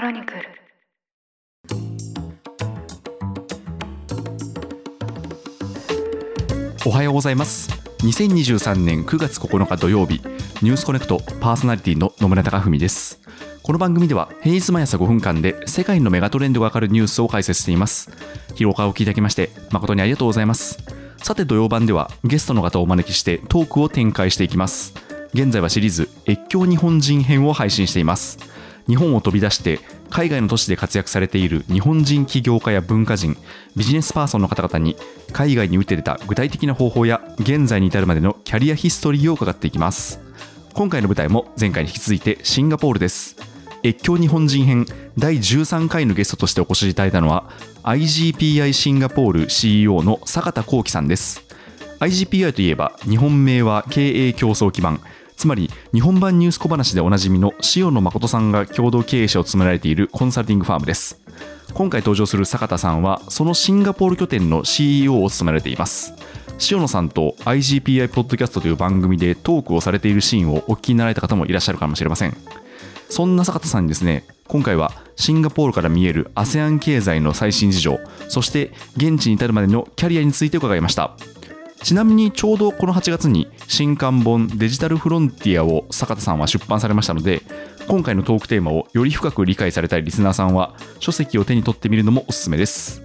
クロニクル。おはようございます。2023年9月9日土曜日ニュースコネクトパーソナリティの野村貴文です。この番組では平日毎朝5分間で世界のメガトレンドがわかるニュースを解説しています。広岡を聞いていただきまして誠にありがとうございます。さて土曜版ではゲストの方をお招きしてトークを展開していきます。現在はシリーズ越境日本人編を配信しています。日本を飛び出して海外の都市で活躍されている日本人起業家や文化人ビジネスパーソンの方々に海外に打って出た具体的な方法や現在に至るまでのキャリアヒストリーを伺っていきます。今回の舞台も前回に引き続いてシンガポールです。越境日本人編第13回のゲストとしてお越しいただいたのは IGPI シンガポール CEO の坂田幸喜さんです。IGPI といえば日本名は経営競争基盤つまり日本版ニュース小話でおなじみの塩野誠さんが共同経営者を務められているコンサルティングファームです。今回登場する坂田さんはそのシンガポール拠点の CEO を務められています。塩野さんと IGPI ポッドキャストという番組でトークをされているシーンをお聞きになられた方もいらっしゃるかもしれません。そんな坂田さんにですね今回はシンガポールから見える ASEAN 経済の最新事情そして現地に至るまでのキャリアについて伺いました。ちなみにちょうどこの8月に新刊本デジタルフロンティアを坂田さんは出版されましたので今回のトークテーマをより深く理解されたいリスナーさんは書籍を手に取ってみるのもおすすめです。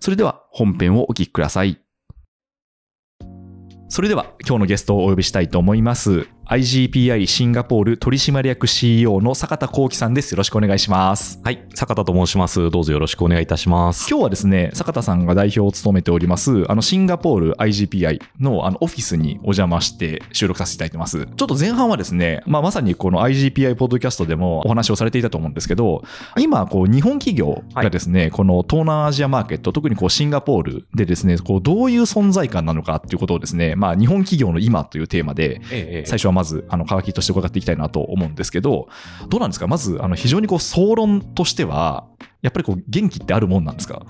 それでは本編をお聞きください。それでは今日のゲストをお呼びしたいと思います。IGPI シンガポール取締役 CEO の坂田幸喜さんです。よろしくお願いします。はい、坂田と申します。どうぞよろしくお願いいたします。今日はですね、坂田さんが代表を務めております、あの、シンガポール IGPI のあの、オフィスにお邪魔して収録させていただいてます。ちょっと前半はですね、まあ、まさにこの IGPI ポッドキャストでもお話をされていたと思うんですけど、今、こう、日本企業がですね、この東南アジアマーケット、特にこう、シンガポールでですね、こう、どういう存在感なのかっていうことをですね、まあ、日本企業の今というテーマで、ええ最初はまず、あの、乾きとして伺っていきたいなと思うんですけど、どうなんですか？まず、あの、非常にこう、総論としては、やっぱりこう、元気ってあるもんなんですか？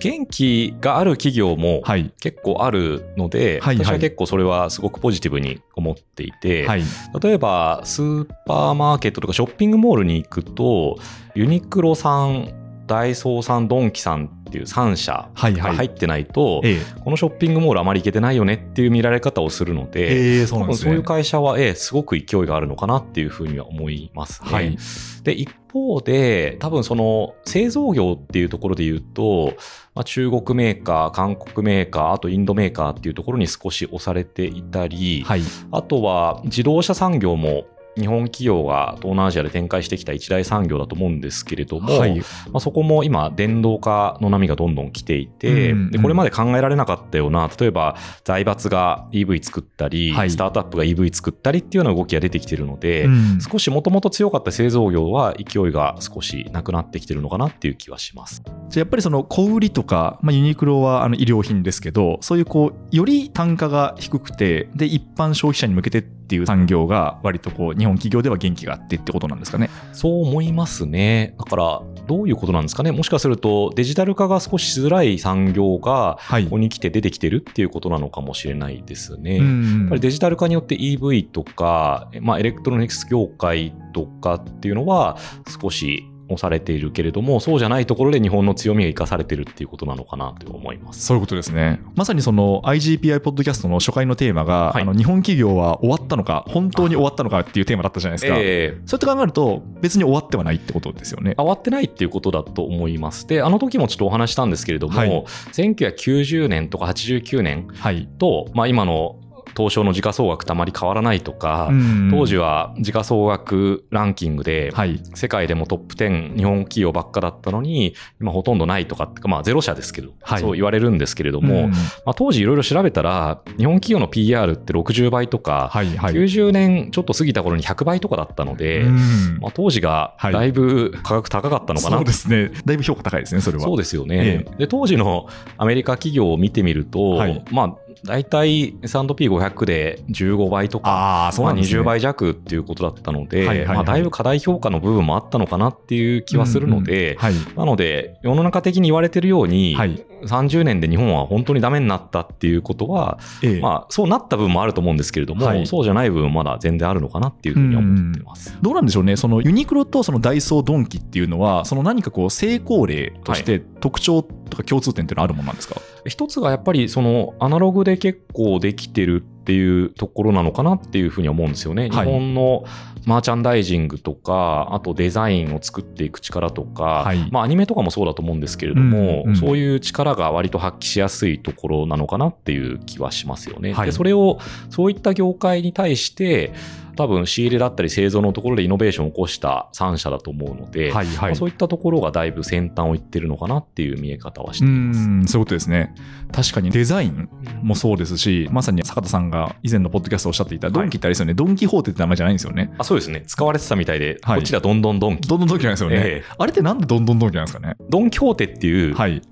元気がある企業もはい。結構あるので、はいはい私は結構それはすごくポジティブに思っていて、はい。例えばスーパーマーケットとかショッピングモールに行くと、ユニクロさん、ダイソーさん、ドンキさんっていう3社はいはい。が入ってないと、えこのショッピングモールあまり行けてないよねっていう見られ方をするのえで、ええそうそういう会社は、ええ、すごく勢いがあるのかなっていうふうには思いますね。はい。で、一方で、多分その製造業っていうところで言うと、まあ、中国メーカー、韓国メーカー、あとインドメーカーっていうところに少し押されていたり、はい。あとは自動車産業も日本企業が東南アジアで展開してきた一大産業だと思うんですけれども、はい。まあ、そこも今電動化の波がどんどん来ていて、うんでこれまで考えられなかったような例えば財閥が EV 作ったり、はいスタートアップが EV 作ったりっていうような動きが出てきているので、うん少しもともと強かった製造業は勢いが少しなくなってきてるのかなっていう気はします。じゃあやっぱりその小売りとか、まあ、ユニクロはあの衣料品ですけど、そういうこう、より単価が低くて、で、一般消費者に向けてっていう産業が割とこう、日本企業では元気があってってことなんですかね。そう思いますね。だから、どういうことなんですかね。もしかするとデジタル化が少ししづらい産業がはいここに来て出てきてるっていうことなのかもしれないですね。うんやっぱりデジタル化によって EV とか、まあ、エレクトロニクス業界とかっていうのは少し押されているけれども、そうじゃないところで日本の強みが生かされてるっていうことなのかなと思います。そういうことですね。まさにその IGPI ポッドキャストの初回のテーマが、はいあの日本企業は終わったのか、本当に終わったのかっていうテーマだったじゃないですか。ええそうやって考えると、別に終わってはないってことですよね。変わってないっていうことだと思います。で、あの時もちょっとお話したんですけれども、はい1990年とか89年はい。と、まあ、今の東証の時価総額たまり変わらないとか、うん当時は時価総額ランキングで、はい。世界でもトップ10日本企業ばっかだったのに、今ほとんどないとかってか、まあゼロ社ですけど、はいそう言われるんですけれども、んまあ、当時いろいろ調べたら、日本企業の PR って60倍とか、はい。はい。90年ちょっと過ぎた頃に100倍とかだったので、うんまあ、当時がはいだいぶ価格高かったのかな、そうですね。だいぶ評価高いですね、それは。そうですよね、で当時のアメリカ企業を見てみると、はいまあ、大体 S&P500 で15倍とか、ああ、そうなんですね。20倍弱っていうことだったので、はいはいはいまあ、だいぶ課題評価の部分もあったのかなっていう気はするので、うんうんはい。なので、世の中的に言われてるように、はい。30年で日本は本当にダメになったっていうことは、ええ。まあ、そうなった部分もあると思うんですけれども、はい。そうじゃない部分まだ全然あるのかなっていうふうには思ってます。どうなんでしょうね、そのユニクロとそのダイソー、ドンキっていうのは、その何かこう成功例として特徴とか共通点っていうのはあるものなんですか、一つがやっぱりそのアナログで結構できてるっていうところなのかなっていうふうに思うんですよね。はい日本のマーチャンダイジングとか、あとデザインを作っていく力とか、はいまあアニメとかもそうだと思うんですけれども、うんうんそういう力が割と発揮しやすいところなのかなっていう気はしますよね。はいでそれを、そういった業界に対して、多分仕入れだったり製造のところでイノベーションを起こした3社だと思うので、はいはい。まあそういったところがだいぶ先端をいってるのかなっていう見え方はしてういます。ん、そういうことですね。確かにデザインもそうですし、まさに坂田さんが以前のポッドキャストでおっしゃっていた、ドンキってあれですよね、ドンキホーテって名前じゃないんですよね。あそうですね。使われてたみたいで、はいこっちではどんどんドンキ。どんどんドンキなんですよね。ええあれってなんでどんどんドンキなんですかね？ドン・キホーテっていう、はい。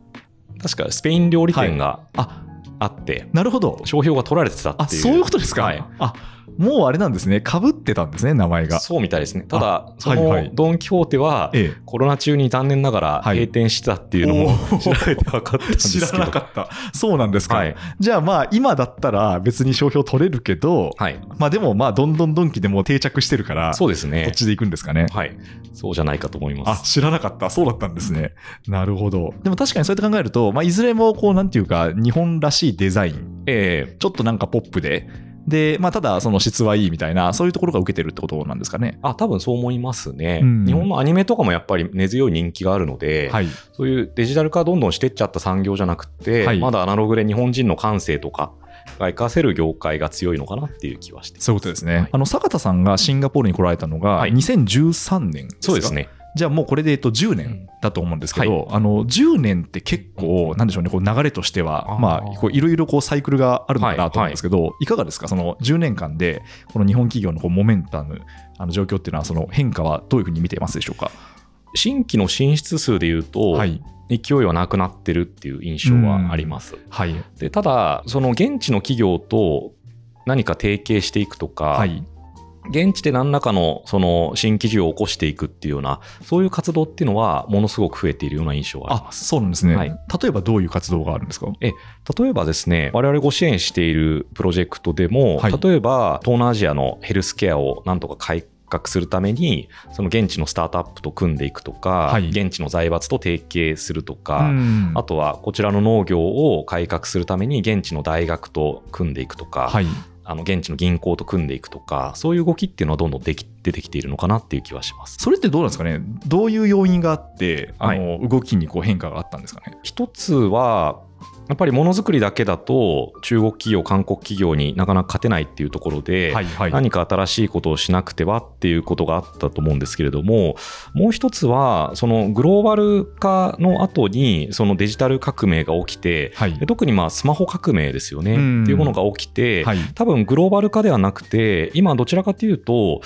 確かスペイン料理店があ、あって、なるほど。商標が取られてたあ、っていう。そういうことですか？はいあ、もうあれなんですね。被ってたんですね、名前が。そうみたいですね。ただあ、そはいはいのドン・キホーテは、えコロナ中に残念ながらはい閉店してたっていうのもおー 調べて分かった。知らなかった。そうなんですか。はい。じゃあまあ、今だったら別に商標取れるけど、はい。まあでもまあ、どんどんドンキでも定着してるから、こっそうですね。ちで行くんですかね。はい。そうじゃないかと思いまあ、す。知らなかった。そうだったんですね。なるほど。でも確かにそうやって考えると、まあ、いずれもこう、なんていうか、日本らしいデザイン。ええちょっとなんかポップで。で、まあ、ただ、その質はいいみたいな、そういうところが受けてるってことなんですかね。あ、多分そう思いますね。うん日本のアニメとかもやっぱり根強い人気があるので、はい。そういうデジタル化どんどんしてっちゃった産業じゃなくて、はいまだアナログで日本人の感性とかが活かせる業界が強いのかなっていう気はしてそういうことですね。はいあの、坂田さんがシンガポールに来られたのが、はい2013年ですか？そうです。ね。じゃあもうこれで、えっと、10年だと思うんですけど、あの、10年って結構、なんでしょうね、こう流れとしてはまあ、こういろいろこうサイクルがあるのかなと思うんですけど、いかがですか？その10年間で、この日本企業のこうモメンタム、あの状況っていうのは、その変化はどういうふうに見ていますでしょうか？新規の進出数でいうと、はい。勢いはなくなってるっていう印象はあります。はい。でただ、その現地の企業と何か提携していくとか、はい。現地で何らかのその新規需要を起こしていくっていうような、そういう活動っていうのはものすごく増えているような印象がありあ、ます。そうなんですね。はい例えばどういう活動があるんですか？例えばですね、我々ご支援しているプロジェクトでも、はい例えば東南アジアのヘルスケアをなんとか改革するために、その現地のスタートアップと組んでいくとか、はい現地の財閥と提携するとか、うんあとはこちらの農業を改革するために現地の大学と組んでいくとか、はい。あの現地の銀行と組んでいくとか、そういう動きっていうのはどんどんでき出てきているのかなっていう気はします。それってどうなんですかね？どういう要因があって、あの、動きにこう変化があったんですかね？一つは、やっぱりものづくりだけだと中国企業、韓国企業になかなか勝てないっていうところで、はいはい。何か新しいことをしなくてはっていうことがあったと思うんですけれども、もう一つは、そのグローバル化の後に、そのデジタル革命が起きて、はいで特にまあスマホ革命ですよね、うんっていうものが起きて、はい。多分グローバル化ではなくて、今どちらかというと、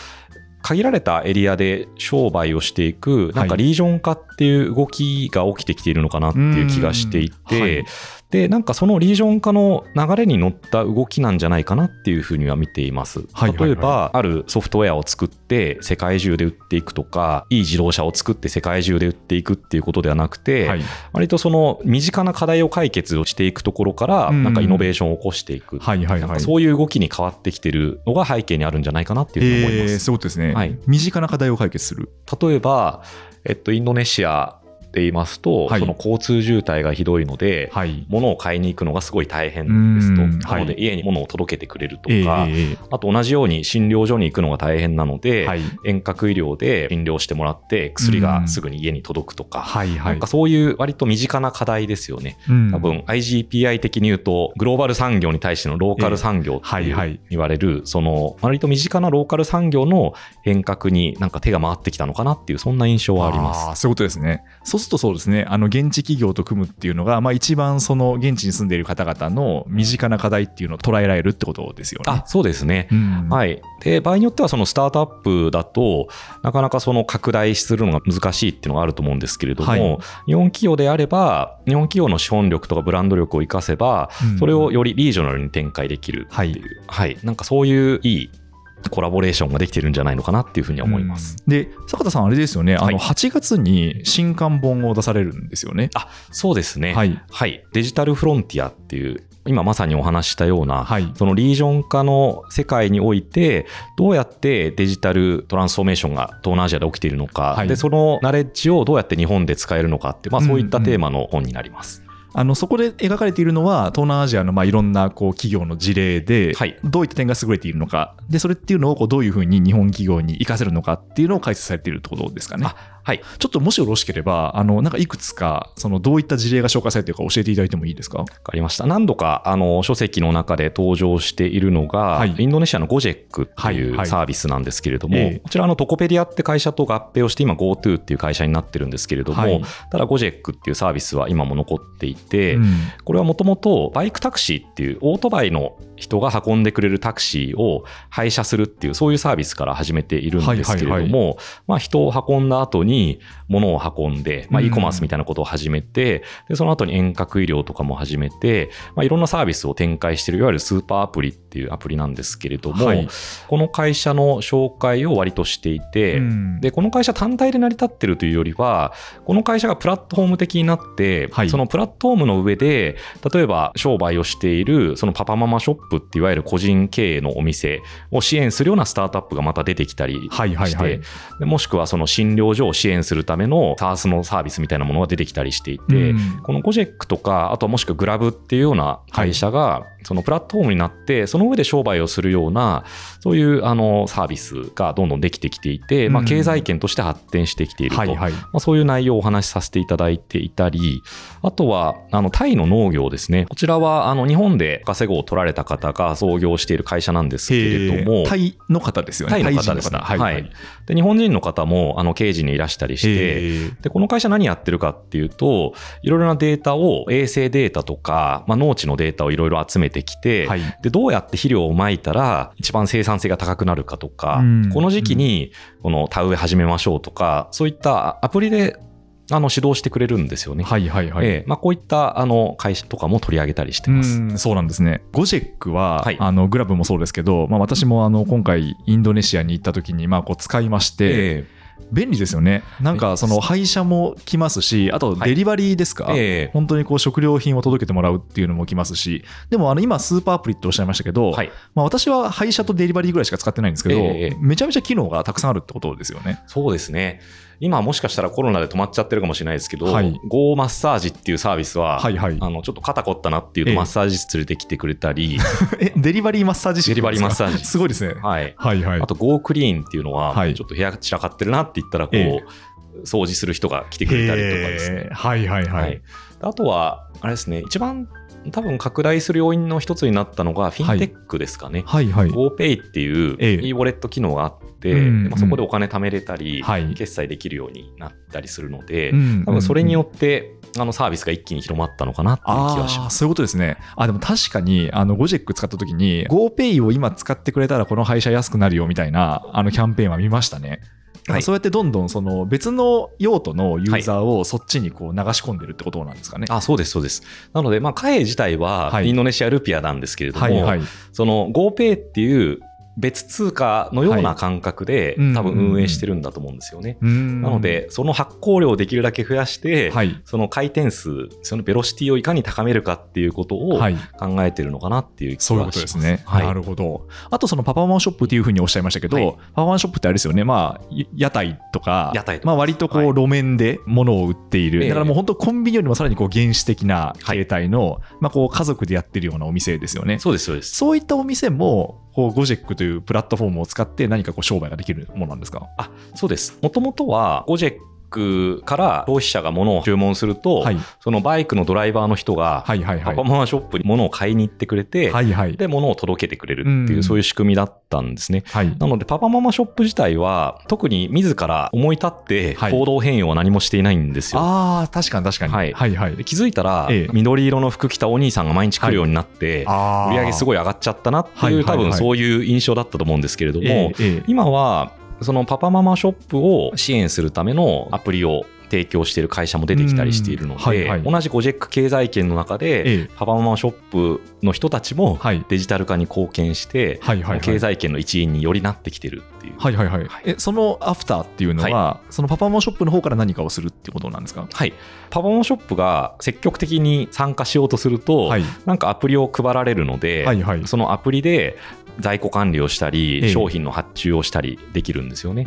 限られたエリアで商売をしていく、なんかはいリージョン化っていう動きが起きてきているのかなっていう気がしていて、うんはいで、なんかそのリージョン化の流れに乗った動きなんじゃないかなっていうふうには見ています。例えば、あるソフトウェアを作って世界中で売っていくとか、いい自動車を作って世界中で売っていくっていうことではなくて、はい。割とその身近な課題を解決をしていくところから、うんなんかイノベーションを起こしていく。はいはいはい。そういう動きに変わってきてるのが背景にあるんじゃないかなっていうふうに思いまえーす。そうですね、はい身近な課題を解決する。例えば、えっと、インドネシアで言いますと、はいその交通渋滞がひどいので、はい。物を買いに行くのがすごい大変ですと。うんなので、はい家に物を届けてくれるとえか、ーあと同じように診療所に行くのが大変なので、はい。遠隔医療で診療してもらって、薬がすぐに家に届くとか、なんか。そういう割と身近な課題ですよね。うん多分 IGPI 的に言うと、グローバル産業に対してのローカル産業って言われる、その割と身近なローカル産業の変革になんか手が回ってきたのかなっていう、そんな印象はあります。ーそういうことですね。そうすとそうですね、あの現地企業と組むっていうのが、まあ、一番その現地に住んでいる方々の身近な課題っていうのを捉えられるってことですよね。あそうですね。うんはい。で、場合によってはそのスタートアップだと、なかなかその拡大するのが難しいっていうのがあると思うんですけれども、はい日本企業であれば、日本企業の資本力とかブランド力を活かせば、うんそれをよりリージョナルに展開できるっていう、はい。なんかそういういいコラボレーションができてるんじゃないのかなっていうふうには思います。うんで、坂田さん、あれですよね、あはいの8月に新刊本を出されるんですよね。あ、そうですね。はい。はい。デジタルフロンティアっていう、今まさにお話ししたような、はい。そのリージョン化の世界において、どうやってデジタルトランスフォーメーションが東南アジアで起きているのか、はいで、そのナレッジをどうやって日本で使えるのかって、まあそういったうんうんテーマの本になります。あのそこで描かれているのは東南アジアのまあいろんなこう企業の事例で、はいどういった点が優れているのかでそれっていうのをこうどういうふうに日本企業に生かせるのかっていうのを解説されているってことですかね。あはい。ちょっともしよろしければあのなんかいくつかそのどういった事例が紹介されているか教えていただいてもいいですか？わかりました。何度か、あの、書籍の中で登場しているのが、はい。インドネシアのゴジェックってはいいうはいサービスなんですけれども、ええ。こちらあのトコペディアって会社と合併をして、今 GoTo っていう会社になってるんですけれども、はい。ただゴジェックっていうサービスは今も残っていて、うん。これはもともとバイクタクシーっていうオートバイの人が運んでくれるタクシーを配車するっていうそういうサービスから始めているんですけれども、はいはい。まあ人を運んだ後に物を運んで、まあうん。e コマースみたいなことを始めて、で、その後に遠隔医療とかも始めて、まあいろんなサービスを展開しているいわゆるスーパーアプリっていうアプリなんですけれども、はい。この会社の紹介を割としていて、うん。で、この会社単体で成り立ってるというよりは、この会社がプラットフォーム的になって、はい。そのプラットフォームの上で、例えば商売をしている、そのパパママショップっていわゆる個人経営のお店を支援するようなスタートアップがまた出てきたりして、はいはいはい。でもしくはその診療所を支援するための SARS のサービスみたいなものが出てきたりしていて、うんこのゴジェックとか、あとはもしくはグラブっていうような会社が、そのプラットフォームになって、その上で商売をするような、そういうあのサービスがどんどんできてきていて、まあ、うん経済圏として発展してきていると。はいはいまあ、そういう内容をお話しさせていただいていたり、あとは、あの、タイの農業ですね。こちらは、あの、日本で稼ごを取られた方が創業している会社なんですけれども、タイの方ですよね。タイの方ですね。で、日本人の方も、あの、刑事にいらしたりして、で、この会社何やってるかっていうと、いろいろなデータを、衛星データとか、まあ、農地のデータをいろいろ集めてきて、はいで、どうやって肥料をまいたら一番生産性が高くなるかとか、うんこの時期にこの田植え始めましょうとか、そういったアプリであの指導してくれるんですよね。はいはいはい。ええまあ、こういったあの会社とかも取り上げたりしてます。うんそうなんですね。ゴジェックは、はいあのグラブもそうですけど、まあ、私もあの今回インドネシアに行った時にまあこう使いまして、え便利ですよね。なんかその配車も来ますし、あとはいデリバリーですか、ええ本当にこう食料品を届けてもらうっていうのも来ますし、でもあの今スーパーアプリっておっしゃいましたけど、はい。まあ、私は配車とデリバリーぐらいしか使ってないんですけど、ええめちゃめちゃ機能がたくさんあるってことですよね。そうですね。今もしかしたらコロナで止まっちゃってるかもしれないですけど、はい Go マッサージっていうサービスは、はいはい。あの、ちょっと肩凝ったなっていうとええマッサージ室連れてきてくれたり、え、デリバリーマッサージ師デリバリーマッサージすごいですね。はい。はいはい。あと Go クリーンっていうのは、はいちょっと部屋散らかってるなって言ったら、こう、え掃除する人が来てくれたりとかですね。はいはいははいい。あとは、あれですね、一番多分拡大する要因の一つになったのが、フィンテックですかね。はいはい。GoPay っていうええ e ウォレット機能があって、うんまあ、そこでお金貯めれたり、はい決済できるようになったりするので、うん多分それによって、あのサービスが一気に広まったのかなっていう気はします。そういうことですね。あ、でも確かに、あの、ゴジェック使った時に、GoPay を今使ってくれたらこの配車安くなるよみたいな、あの、キャンペーンは見ましたね。はいそうやってどんどんその別の用途のユーザーをそっちにこう流し込んでるってことなんですかね。あそうです、そうです。なので、まあ、貨幣自体ははいインドネシアルピアなんですけれども、はいはい。その GoPay っていう別通貨のような感覚で、はい多分運営してるんだと思うんですよね。ななの、で、その発行量をできるだけ増やして、はい。その回転数、そのベロシティをいかに高めるかっていうことをはい。考えてるのかなっていう気そういうはします。ことですね。はいなるほど。あとそのパパマンショップっていうふうにおっしゃいましたけど、はいパパマンショップってあれですよね。まあ、い屋台とか、屋台とかまあ割とこうはい路面で物を売っている。ええだからもう本当コンビニよりもさらにこう原始的な形態の、まあこう家族でやってるようなお店ですよね。そうです、そうです。そういったお店も、こうゴジェックというプラットフォームを使って何かこう商売ができるものなんですか？あ、そうです。もともとは、ゴジェックから消費者が物を注文すると、はい。そのバイクのドライバーの人が、はいはいはい。パパママショップに物を買いに行ってくれて、はいはい。で、物を届けてくれるっていう、うん。そういう仕組みだったんですね。はい。なので、パパママショップ自体は、特に自ら思い立ってはい。行動変容は何もしていないんですよ。ああ確かに確かに。はい。はいはい。で気づいたら、ええ。緑色の服着たお兄さんが毎日来るようになって、あ売り上げすごいい上がっちゃったなっていう、はいはいはい。多分そういう印象だったと思うんですけれども、今はそのパパママショップを支援するためのアプリを提供している会社も出てきたりしているので、うんはいはい。同じゴジェック経済圏の中で、ええ。パパママショップの人たちもはい。デジタル化に貢献して、はいはいはい。経済圏の一員によりなってきてるっていう。はいはいはい。はい。えそのアフターっていうのは、そのパパママショップの方から何かをするってことなんですか？はい、パパママショップが積極的に参加しようとすると、はい。なんかアプリを配られるので、はいはい。そのアプリで在庫管理をしたり、ええ。商品の発注をしたりできるんですよね。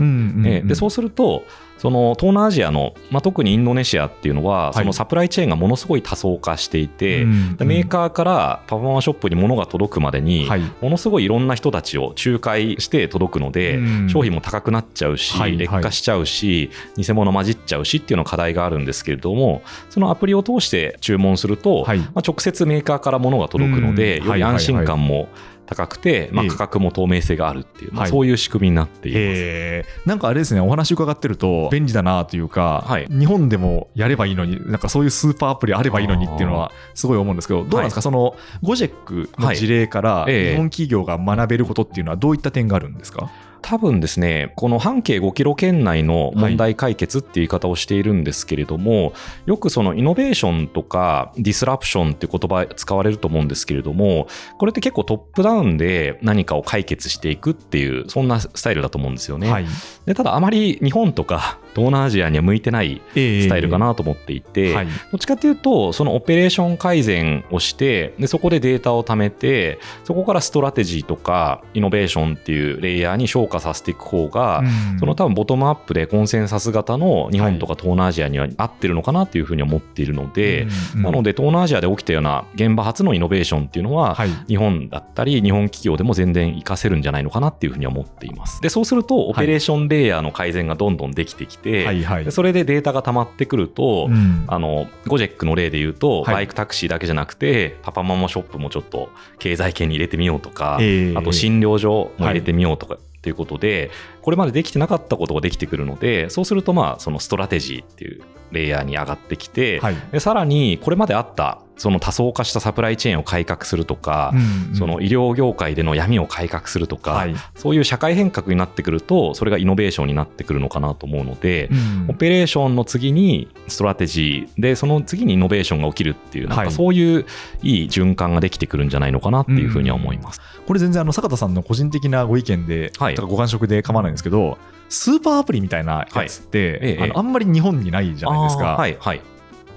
でそうするとその東南アジアの、まあ、特にインドネシアっていうのは、い。そのサプライチェーンがものすごい多層化していて、メーカーからパパママショップに物が届くまでに、はい。ものすごいいろんな人たちを仲介して届くので、うん。商品も高くなっちゃうし、劣化しちゃうし偽物混じっちゃうしっていうの課題があるんですけれどもそのアプリを通して注文すると、はい。まあ、直接メーカーから物が届くので、うん。より安心感も高くて、まあ、ええ価格も透明性があるっていう、まあはい。そういう仕組みになっています。へー。なんかあれですねお話伺ってると便利だなというか、はい。日本でもやればいいのになんかそういうスーパーアプリあればいいのにっていうのはすごい思うんですけどどうなんですか、そのゴジェックの事例からええ。日本企業が学べることっていうのはどういった点があるんですか、多分ですね、この半径5キロ圏内の問題解決っていう言い方をしているんですけれども、よくそのイノベーションとかディスラプションっていう言葉使われると思うんですけれども、これって結構トップダウンで何かを解決していくっていう、そんなスタイルだと思うんですよね。はい、でただあまり日本とか東南アジアには向いてないススタイルかなと思っていて、はい。どっちかというと、そのオペレーション改善をして、でそこでデータを貯めて、そこからストラテジーとかイノベーションっていうレイヤーに昇華させていく方が、うん。その多分ボトムアップでコンセンサス型の日本とか東南アジアには合ってるのかなっていうふうに思っているので、うんなので東南アジアで起きたような現場発のイノベーションっていうのは、はい。日本だったり日本企業でも全然活かせるんじゃないのかなっていうふうには思っています。でそうするとオペレーションレイヤーの改善がどんどんできてきて、はいはい。でそれでデータが溜まってくると、うん。あのゴジェックの例で言うと、はい。バイクタクシーだけじゃなくてパパママショップもちょっと経済圏に入れてみようとか、ええ。あと診療所も入れてみようとかっていうことで、これまでできてなかったことができてくるのでそうするとまあそのストラテジーっていうレイヤーに上がってきて、はい。でさらにこれまであったその多層化したサプライチェーンを改革するとか、うんうん。その医療業界での闇を改革するとか、はい。そういう社会変革になってくるとそれがイノベーションになってくるのかなと思うので、うんオペレーションの次にストラテジーでその次にイノベーションが起きるっていうなんはい。かそういういい循環ができてくるんじゃないのかなっていうふうには思います。これ全然あの坂田さんの個人的なご意見で、はい。とかご感触で構わないんですけどスーパーアプリみたいなやつって、ええあのあんまり日本にないじゃないですか、はいはい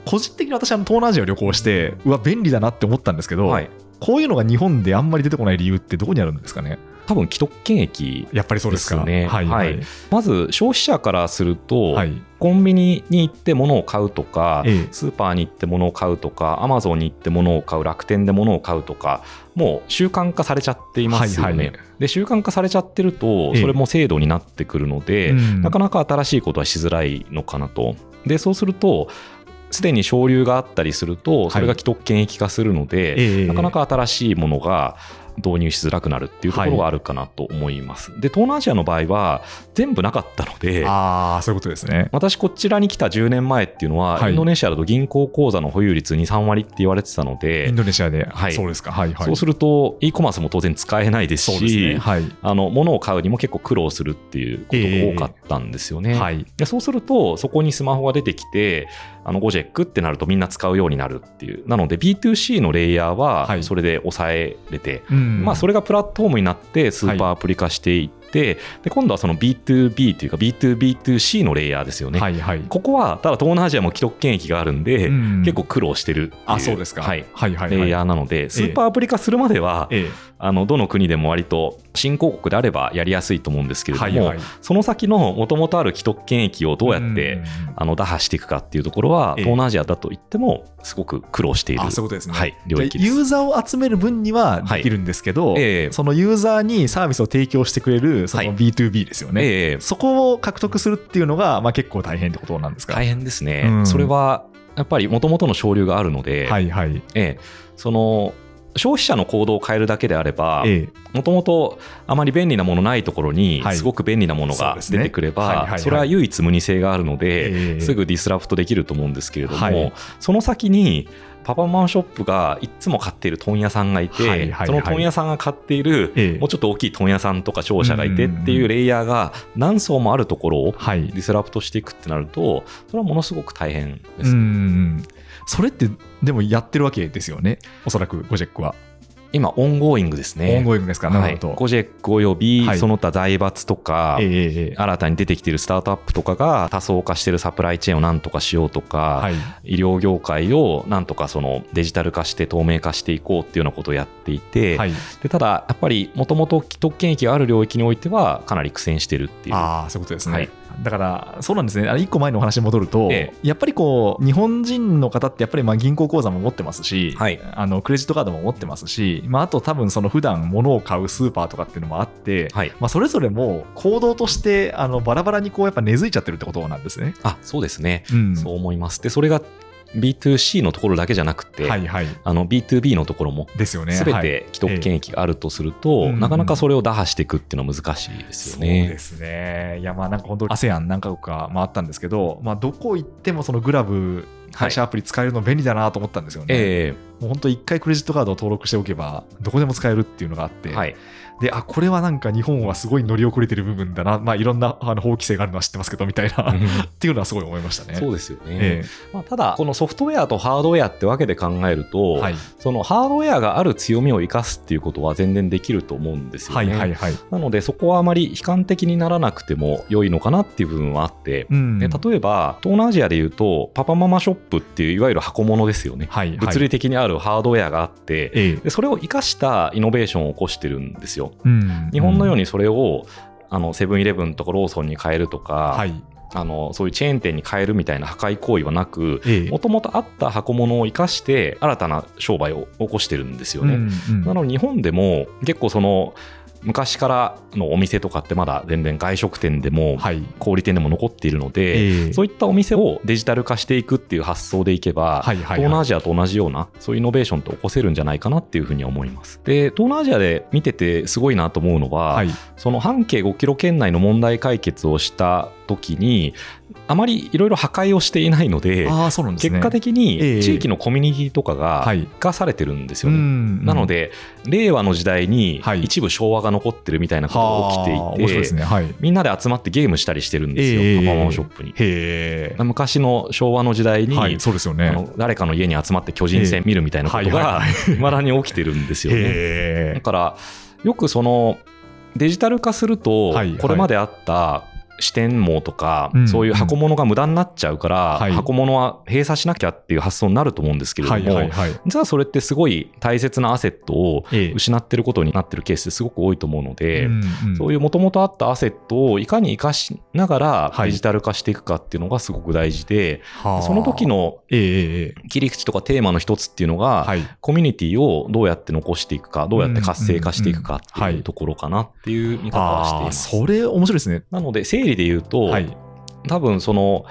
個人的に私あの東南アジアを旅行してうわ便利だなって思ったんですけど、はい。こういうのが日本であんまり出てこない理由ってどこにあるんですかね？多分既得権益やっぱりそうですか。ね。はい。はい。まず消費者からすると、はい。コンビニに行って物を買うとか、ええ。スーパーに行って物を買うとか、アマゾンに行って物を買う、楽天で物を買うとか、もう習慣化されちゃっていますよね。はいはい。で習慣化されちゃってると、ええ。それも制度になってくるので、うん。なかなか新しいことはしづらいのかなと。で、そうすると、すでに省流があったりすると、それが既得権益化するので、ええなかなか新しいものが導入しづらくなるっていうところがあるかなと思います。で、東南アジアの場合は全部なかったので、ああそういうことですね。私こちらに来た10年前っていうのは、はい。インドネシアだと銀行口座の保有率2、3割って言われてたのイでン、ドネシアで、はい。そうですか。はいはい。そうすると e コマースも当然使えないですそうですねし、はいあの物を買うにも結構苦労するっていうことが多かったんですよね。はい。でそうすると、そこにスマホが出てきて、あのゴジェックってなるとみんな使うようになるっていう。なので B2C のレイヤーははい。それで抑えれて、うん。まあそれがプラットフォームになってスーパーアプリ化していって、で今度はその B2B というか B2B2C のレイヤーですよね。はいはい。ここはただ東南アジアも既得権益があるんで、うん。結構苦労してるっていう。あそうですか。はい。はいはいはい。レイヤーなので、スーパーアプリ化するまでは、ええあのどの国でも割と新興国であればやりやすいと思うんですけれども、はいはい。その先のもともとある既得権益をどうやって、ん。あの打破していくかっていうところは、ええ。東南アジアだと言ってもすごく苦労しているあそういうことですね、はい、領域じゃあユーです。ザーを集める分にはできるんですけど、ええそのユーザーにサービスを提供してくれるそのはい。B2B ですよね、ええ。そこを獲得するっていうのが、まあ、結構大変ってことなんですか？大変ですね、うん。それはやっぱりもともとの省流があるので、はいはい。ええ。その消費者の行動を変えるだけであれば、ええ。もともとあまり便利なものないところにはい。すごく便利なものが出てくればそれは唯一無二性があるので、ええ。すぐディスラプトできると思うんですけれども、はい。その先にパパママショップがいつも買っている問屋さんがいて、その問屋さんが買っている、ええ。もうちょっと大きい問屋さんとか商社がいてっていうレイヤーが何層もあるところをはい。 disrupt していくってなるとそれはものすごく大変でうす。ん。それって、でもやってるわけですよね？おそらく、ゴジェックは。今 ongoing ですね。 ongoing ですか？はい、なるほど。ゴジェックおよびはいその他財閥とか、ええええええ新たに出てきているスタートアップとかが多層化しているサプライチェーンをなんとかしようとか、はい。医療業界をなんとかそのデジタル化して透明化していこうっていうようなことをやっていて、はい。でただやっぱりもともと既得権益がある領域においてはかなり苦戦してるっていう。ああ、そういうことですね。はいだから、そうなんですね。あの一個前のお話に戻ると、えやっぱりこう、日本人の方ってやっぱりまあ銀行口座も持ってますし、はいあのクレジットカードも持ってますし、まあ、あと多分その普段物を買うスーパーとかっていうのもあって、はい、まあ、それぞれも行動としてあのバラバラにこうやっぱ根付いちゃってるってことなんですね。あそうですね、うんそう思います。でそれが B2C のところだけじゃなくて、はいはい。あの B2B のところもですよね。て既得権益があるとすると、ええなかなかそれを打破していくっていうのは難しいですよそうね。ですね。いや、まあなんか本当、ASEAN 何カ国か回ったんですけど、まあどこ行ってもそのグラブ、会社アプリ使えるの便利だなと思ったんですよね。えもう本当一回クレジットカードを登録しておけば、どこでも使えるっていうのがあって、えはい、で、あ、これはなんか日本はすごい乗り遅れてる部分だな、まあいろんなあの法規制があるのは知ってますけど、みたいな、っていうのはすごい思いましたね。そうですよね。えまあ、ただ、このソフトウェアとハードウェアってわけで考えると、えはい。そのハードウェアがある強みを生かすっていうことは全然できると思うんですよはいね。はいはい。なので、そこはあまり悲観的にならなくても良いのかなっていう部分はあって、うんで例えば、東南アジアでいうと、パパママショップっていういわゆる箱物ですよね。はいはい。物理的にあるハードウェアがあって、ええでそれを生かしたイノベーションを起こしてるんですよ。うん日本のようにそれをあのセブンイレブンとかローソンに変えるとか、はい。あのそういうチェーン店に変えるみたいな破壊行為はなくええもともとあった箱物を生かして新たな商売を起こしてるんですよね。うんうんなので日本でも結構その昔からのお店とかってまだ全然外食店でもはい。小売店でも残っているので、ええそういったお店をデジタル化していくっていう発想でいけば、はいはいはい東南アジアと同じようなそういうイノベーションって起こせるんじゃないかなっていうふうには思います。で東南アジアで見ててすごいなと思うのは、はい。その半径5キロ圏内の問題解決をした時にあまりいろいろ破壊をしていないので、ね。結果的ええに地域のコミュニティとかがはい生かされてるんですうよね。んなの、で、令和の時代にはい一部昭和が残ってるみたいなことが起きはあていて、面白いね。はい。みんなで集まってゲームしたりしてるんですよ、ええパパママショップに。へえ。昔の昭和の時代に、はい、そうですよね。あの誰かの家に集まって巨人戦見るみたいなことがはいはい未だに起きてるんですよね。へだからよくそのデジタル化するとはいはいこれまであった支店網とか、うん。そういう箱物が無駄になっちゃうから、はい。箱物は閉鎖しなきゃっていう発想になると思うんですけれども、はいはいはい。実はそれってすごい大切なアセットをええ。失ってることになってるケースすごく多いと思うので、うんうん。そういうもともとあったアセットをいかに生かしながらはい。デジタル化していくかっていうのがすごく大事で、はあ。その時の切り口とかテーマの一つっていうのが、はい。コミュニティをどうやって残していくか、どうやって活性化していくかってうんうんうん。い。うところかなっていう見方はしています。それ面白いですね。なので、整理で言うと、はい。多分その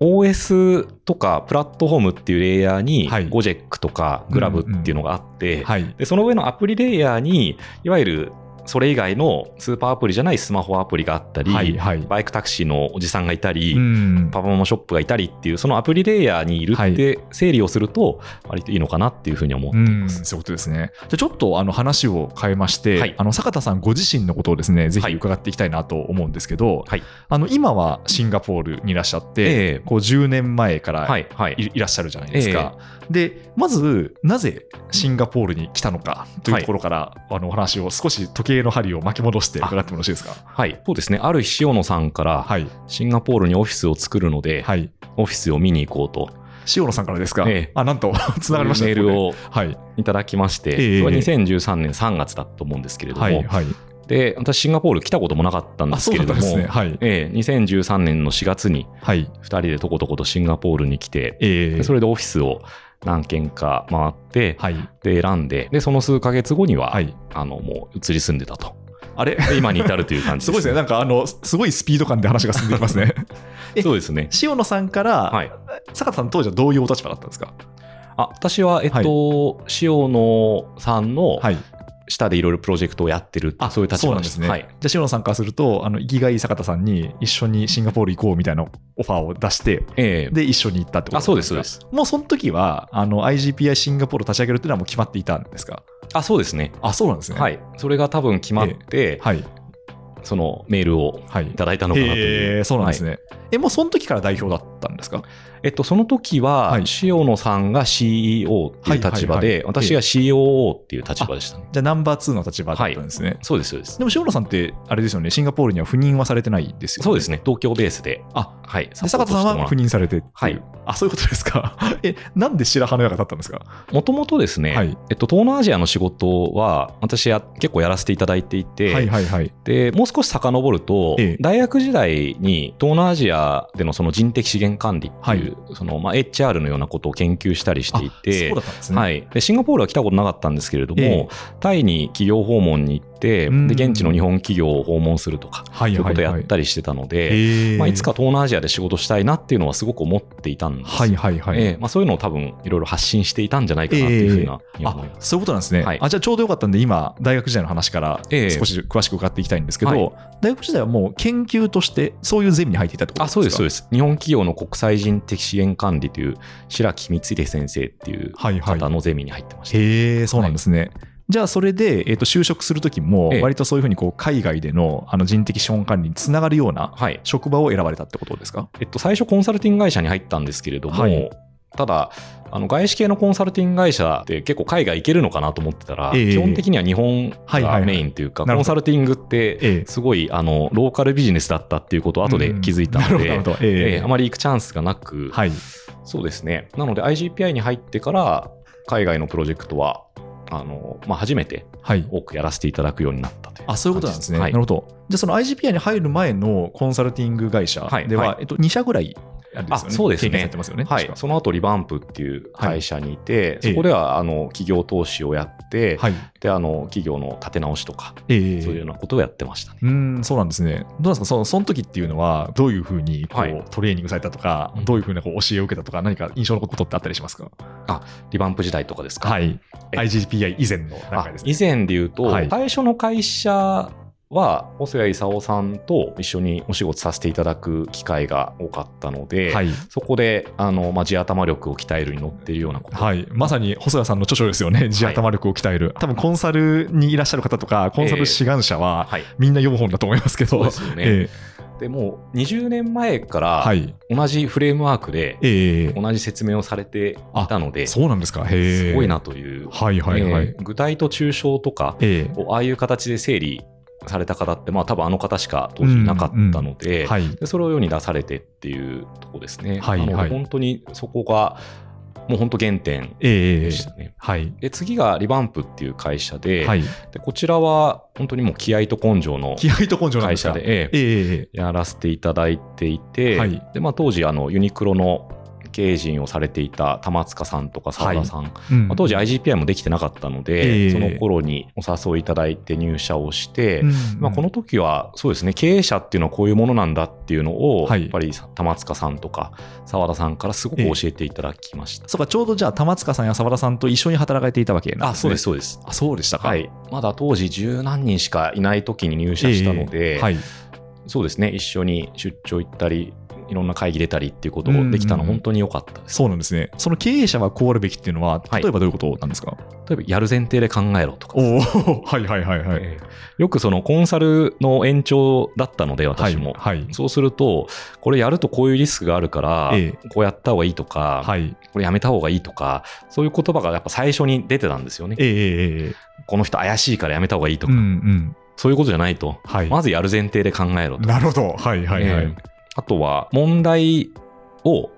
OS とかプラットフォームっていうレイヤーに、はいゴジェックとかグラブっていうのがあって、はい。でその上のアプリレイヤーに、いわゆるそれ以外のスーパーアプリじゃないスマホアプリがあったり、はいはい。バイクタクシーのおじさんがいたり、うん。パパママショップがいたりっていう、そのアプリレイヤーにいるって整理をすると、割といいのかなっていうふうに思っていうん、ます。そういうことですね。じゃあちょっとあの話を変えまして、はい。あの坂田さんご自身のことをですね、ぜひはい。伺っていきたいなと思うんですけど、はい。あの今はシンガポールにいらっしゃって、ええ。こう10年前からはい、はい。いいらっしゃるじゃないですか。で、まず、なぜシンガポールに来たのかというところから、あのお話を少し時計の針を巻き戻して伺ってもよろしいですか？はい。そうですね。ある日、塩野さんから、はい。シンガポールにオフィスを作るので、はい。オフィスを見に行こうと塩野さんからですか、ええあ、なんと、つながりましたメールをはい。いただきまして、ええそれは2013年3月だと思うんですけれども、はい。はい。で、私シンガポール来たこともなかったんであ、すけれども、ね。はい。ええ2013年の4月にはい。2人でとことことシンガポールに来て、えそれでオフィスを何軒か回って、はい。で選んででその数ヶ月後には、はい。あのもう移り住んでたとあれ？で今に至るという感じ すごいですね。なんか、あの、すごいスピード感で話が進んでいきますね。えそうですね塩野さんから、はい坂田さん当時はどういうお立場だったんですか？あ私は、えっと、塩野さんのはい。下でいろいろプロジェクトをやってるそういう立場なんですすね。はい、じゃあ、塩野さんからすると、あの、生きがいい坂田さんに一緒にシンガポール行こうみたいなオファーを出して、ええで、一緒に行ったってことあそうですそうですもうその時は、あの、IGPI シンガポールを立ち上げるっていうのはもう決まっていたんですか？あそうですねあ、そうなんですね。。はいいそれが多分決まって、はい。そのメールをはい。いただいたのかなという、へーそうなんですはいね。え、もうその時から代表だったんですか？えっと、その時は、はい塩野さんが CEO っていう立場で、はいはいはい私が COO っていう立場でしたね。じゃあナンバー2の立場だったんですね。そうです、そうです。でも塩野さんって、あれですよね、シンガポールには赴任はされてないですよね。そうですね、東京ベースで。あ、はい。で坂田さんは赴任されてはいあ、そういうことですか？え、なんで白羽の矢が立ったんですか？もともとですね、はいえっと、東南アジアの仕事は、私は結構やらせていただいていて、はいはいはい。で、もう少し遡ると、ええ大学時代に東南アジアでのその人的資源管理っていう、そのまあ HR のようなことを研究したりしていて、そうだったんですね。はい、でシンガポールは来たことなかったんですけれども、ええ。タイに企業訪問に行って、うんで現地の日本企業を訪問するとか、はいそういうことをはいはい。やったりしてたので、まあ、いつか東南アジアで仕事したいなっていうのはすごく思っていたんです。はいはいはい。ええまあ、そういうのを多分いろいろ発信していたんじゃないかなっていうふうな、に思いあます。そういうことなんですね、はいあじゃあちょうどよかったんで今大学時代の話からええ少し詳しく伺っていきたいんですけど、はい大学時代はもう研究としてそういうゼミに入っていたってことあですか？そうですそうです。日本企業の国際人的資源管理という白木光秀先生っていうはいはい方のゼミに入ってました。へえそうなんですね、じゃあそれで、えー、と就職するときもええ。割とそういうふうにこう海外でのあの人的資本管理につながるようなはい。職場を選ばれたってことですか？えっと、最初コンサルティング会社に入ったんですけれども、はい。ただ、あの外資系のコンサルティング会社って結構海外行けるのかなと思ってたら、ええ。基本的には日本はいはいはい。がメインというか、コンサルティングってええ。すごいあのローカルビジネスだったっていうことを後で気づいたので、うんええ。ええあまり行くチャンスがなく、はい。そうですね。なので IGPI に入ってから海外のプロジェクトはあの、まあ、初めてはい。多くやらせていただくようになったというあそういうことなんですね、はい。なるほど。じゃあその IGPI に入る前のコンサルティング会社では、はい。はいえっと、2社ぐらいあですよね。あそうですね。ね。はい。その後リバンプっていう会社にいて、ええそこではあの企業投資をやって、はい。であの企業の立て直しとか、ええ。そういうようなことをやってましたね。うーん、そうなんですね。どうなんですか？そのその時っていうのは、どういうふうにこう、はい。トレーニングされたとか、うん。どういうふうなこう教えを受けたとか、何か印象のことってあったりしますか？リバンプ時代とかですか、はい。え IGPI 以前の段あ階ですね。以前で言うと、はい。最初の会社は細谷勲さんと一緒にお仕事させていただく機会が多かったので、はい。そこであの、まあ、地頭力を鍛えるに乗っているようなこと、はい。まさに細谷さんの著書ですよね。地頭力を鍛える。多分コンサルにいらっしゃる方とか、コンサル志願者は、はい、みんな読む本だと思いますけど。そうですよね。えでもう20年前かえらはい。同じフレームワークでええ同じ説明をされていたので、すそうなんですか。へえ。ごいな。という、はいはいはい。えー具体と抽象とかええをああいう形で整理された方って、まあ多分あの方しか当時いなかったので、はい。でそれを世に出されてっていうとこですね。はいはい本当にそこがもう本当原点ええでしたね。はい。で次がリバンプっていう会社で,、はい。でこちらは本当にもう気合と根性の会社で、ええええやらせていただいていて、はいでまあ、当時あのユニクロの経営陣をされていた玉塚さんとか澤田さん、うんまあ、当時 IGPI もできてなかったので、ええその頃にお誘いいただいて入社をして、うんまあ、この時はそうですね経営者っていうのはこういうものなんだっていうのを、はいやっぱり玉塚さんとか澤田さんからすごく教えていただきました。そうか、ちょうどじゃあ、玉塚さんや澤田さんと一緒に働かれていたわけなんあです、ね。そうですそうです。あ、そうでしたか。はい、まだ当時十何人しかいない時に入社したので、ええはい。そうですね一緒に出張行ったりいろんな会議出たりっていうことをできたのは本当に良かったです。そうなんですね。その経営者はこうあるべきっていうのは、はい例えばどういうことなんですか、例えばやる前提で考えろとか、おお はいはいはいはい。ええよくそのコンサルの延長だったので私も、はい。はい。そうするとこれやるとこういうリスクがあるから、えこうやった方がいいとか、はい。これやめた方がいいとかそういう言葉がやっぱ最初に出てたんですよね。ええええええこの人怪しいからやめた方がいいとうんか、うん。そういうことじゃないと、はい。まずやる前提で考えろと。なるほど。はいはいはい。ええあとは問題を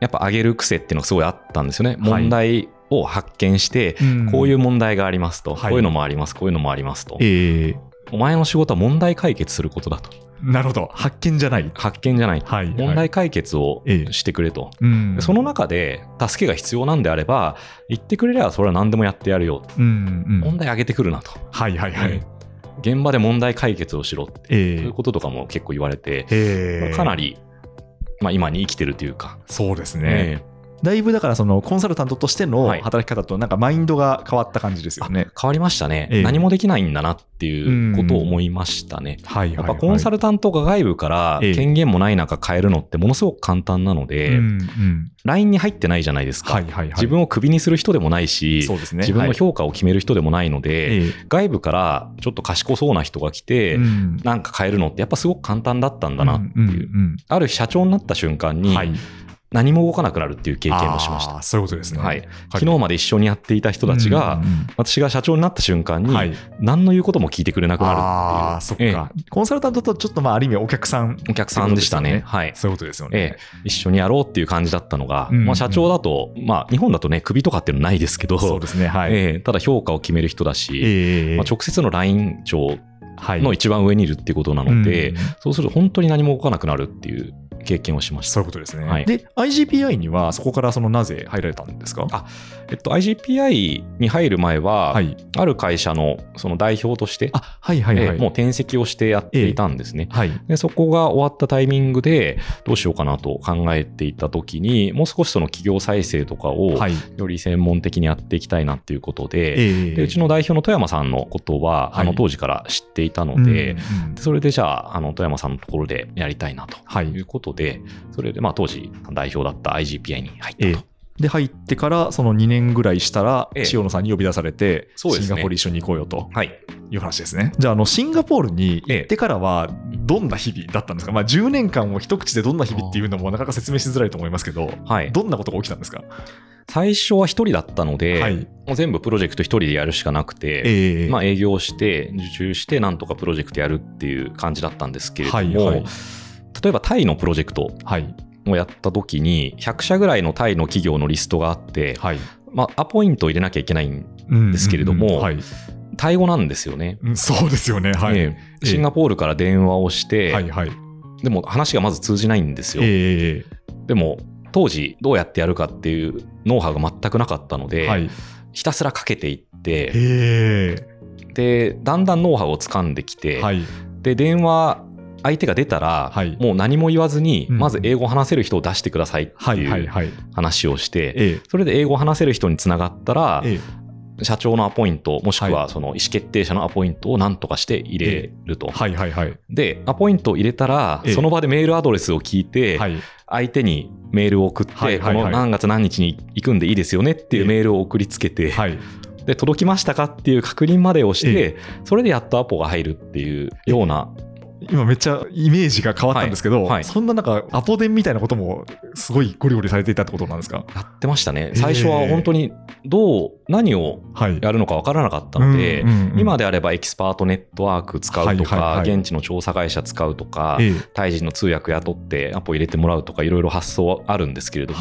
やっぱ上げる癖っていうのがすごいあったんですよね。問題を発見して、こういう問題がありますと、はいこういうのもあります、こういうのもありますと。ええお前の仕事は問題解決することだと。なるほど。発見じゃない。発見じゃない。はい。問題解決をええしてくれと。うんでその中で助けが必要なんであれば、言ってくれればそれは何でもやってやるよ。うんうん。問題上げてくるなと。はいはいはい。うん現場で問題解決をしろって、えそういうこととかも結構言われて、え。えかなり、まあ、今に生きてるというか、そうですね。えだいぶだからそのコンサルタントとしてのはい働き方となんかマインドが変わった感じですよね。変わりましたね、ええ何もできないんだなっていうことを思いましたね。はいやっぱコンサルルタントが外部からええ権限もない中変えるのってものすごく簡単なので、うんうん。LINE に入ってないじゃないですか。はいはいはい。自分をクビにする人でもないし、そうですね。自分のはい評価を決める人でもないので、え外部からちょっと賢そうな人が来て、えうんなんか変えるのってやっぱすごく簡単だったんだなっていう。うんうんある日社長になった瞬間に、うんはい。何も動かなくなるっていう経験をしました。そういうことですね。はい。昨日まで一緒にやっていた人たちが、うんうんうん私が社長になった瞬間に、はい。何の言うことも聞いてくれなくなるああ、っいう。そってか。コンサルタントとちょっとまあある意味お客さん。ええお客さんでしたね。はい。そういうことですよえねえ。、一緒にやろうっていう感じだったのが、うんまあ、社長だと、まあ、日本だとね、首とかっていうのないですけど、そうですね。はい。ええただ評価を決める人だし、ええまあ、直接の LINE 長はいの一番上にいるっていうことなので、うんそうすると本当に何も動かなくなるっていう経験をしました。そういうことですね。はいで、IGPI にはそこからそのなぜ入られたんですか？あえっと、IGPI に入る前は、はい。ある会社のその代表として、あ、はいはいはい。ええもう転籍をしてやっていたんですね。はい。でそこが終わったタイミングでどうしようかなと考えていた時にもう少しその企業再生とかをはい。より専門的にやっていきたいなっていうことで,、ええでうちの代表の富山さんのことは、はいあの当時から知っていたので,、うんうんでそれでじゃああの富山さんのところでやりたいなとはいいうことでそれでまあ当時代表だった IGPI に入ったと。ええ。で、入ってからその2年ぐらいしたら、ええ。塩野さんに呼び出されて、シンガポール一緒に行こうよと。はい、いう話ですね。じゃあ、あの、シンガポールに行ってからは、どんな日々だったんですか、まあ、10年間を一口でどんな日々っていうのもなかなか説明しづらいと思いますけど、はい、どんなことが起きたんですか？最初は一人だったので、はい。もう全部プロジェクト一人でやるしかなくて、ええ。まあ、営業して受注してなんとかプロジェクトやるっていう感じだったんですけれども、はいはい例えばタイのプロジェクトはい。をやった時に100社ぐらいのタイの企業のリストがあって、はい。まあ、アポイントを入れなきゃいけないんうんですけれどもうんうんはい。タイ語なんですよね。うんそうですよね。はい。ええシンガポールから電話をして、はいはい。でも話がまず通じないんですよ。えでも当時どうやってやるかっていうノウハウが全くなかったのえで、はい。ひたすらかけていって、えでだんだんノウハウを掴んできて、えはい。で電話相手が出たら、はいもう何も言わずに、うんまず英語を話せる人を出してくださいってはいうはい。話をして、えそれで英語を話せる人につながったら、ええ社長のアポイント、もしくははその意思決定者のアポイントを何とかして入れると。はいはいはい。で、アポイントを入れたら、ええその場でメールアドレスを聞いて、はい。相手にメールを送って、はいはいはいこの何月何日に行くんでいいですよねっていうメールを送りつけて、はい。で、届きましたかっていう確認までをして、それでやっとアポが入るっていうような、今めっちゃイメージが変わったんですけど、はいはいそんななんかアポ電みたいなこともすごいゴリゴリされていたってことなんですか？やってましたね。最初は本当にどう、何をはい。やるのか分からなかったので、今であればエキスパートネットワーク使うとか、現地の調査会社使うとか、ええタイ人の通訳雇ってアポ入れてもらうとかいろいろ発想はあるんですけれども。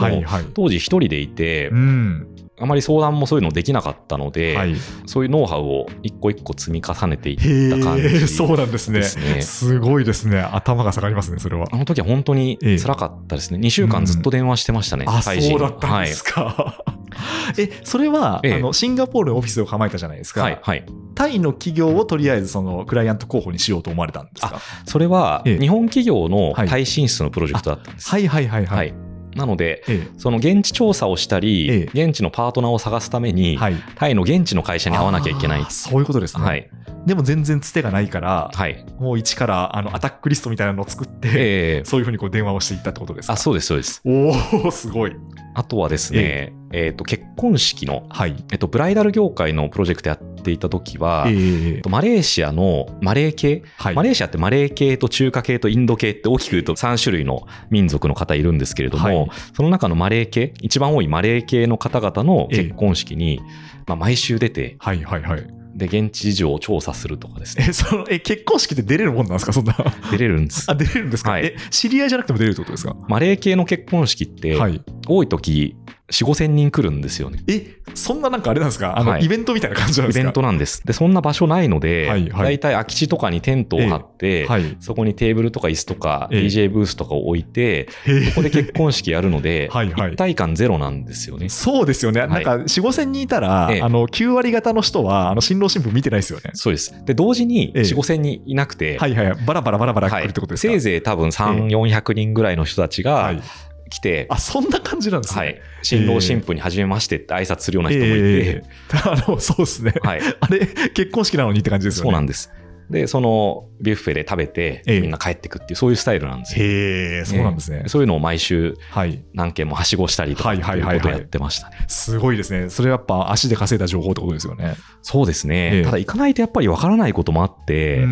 当時一人でいて、うん。あまり相談もそういうのできなかったので、はい。そういうノウハウを一個一個積み重ねていった感じ。へえ、そうなんですね。ですごいですね。頭が下がりますね、それは。あの時は本当にええ辛かったですね。2週間ずっと電話してましたね。あ、タイ人そうだったんですか。え、それは、ええあの、シンガポールにオフィスを構えたじゃないですか。はい、はい。タイの企業をとりあえずそのクライアント候補にしようと思われたんですか？それは、ええ日本企業のはいタイ進出のプロジェクトだったんです。はいはいはいは。はいい。なので、えその現地調査をしたり、え現地のパートナーを探すためえに、はい。タイの現地の会社に会わなきゃいけない。そういうことですね。はい。でも全然つてがないから、はい。もう一からあのアタックリストみたいなのを作って、ええそういうふうにこう電話をしていったってことですか？あ、そうです、そうです。おおすごい。あとはですね、えっ、と、結婚式の、はい。えっと、ブライダル業界のプロジェクトやっていた時は、えええっとマレーシアのマレー系、はい。マレーシアってマレー系と中華系とインド系って大きく言うと3種類の民族の方いるんですけれども、はいその中のマレー系、一番多いマレー系の方々の結婚式に、まあ、毎週出て、はいはいはい。で、現地事情を調査するとかですね。え、その、え、結婚式って出れるもんなんですか？そんな。出れるんですあ、。出れるんですか、はいえ、知り合いじゃなくても出れるってことですか？マレー系の結婚式って、はい。多い時、4、5千人来るんですよね。え、そんななんかあれなんですか？あの、はいイベントみたいな感じなんですか？イベントなんです。で、そんな場所ないので、はいはい大体空き地とかにテントを張って、はい。そこにテーブルとか椅子とか、ええ DJ ブースとかを置いて、へーそこで結婚式やるので、はいはい一体感ゼロなんですよね。そうですよね。なんか、4、5千人いたら、ええあの、9割方の人は、あの、新郎新婦見てないですよね。そうです。で、同時にええ4、5千人いなくて、はいはいはい。バラバラバラバラ来はいるってことですか、せいぜい多分3、400人ぐらいの人たちがはい。来て、あ、そんな感じなんですね。はい、新郎新婦に初めましてって挨拶するような人もいて、ええ あの、そうですね。はい、あれ、結婚式なのにって感じですよね。そうなんです。で、そのビュッフェで食べて、ええみんな帰ってくっていう、そういうスタイルなんですよ。へえ、そうなんですね。そういうのを毎週はい。何件もはしごしたりとかはいはいいうことをやってましたね。すごいですね。それやっぱ足で稼いだ情報ってことですよね。そうですね。ええただ行かないとやっぱりわからないこともあって、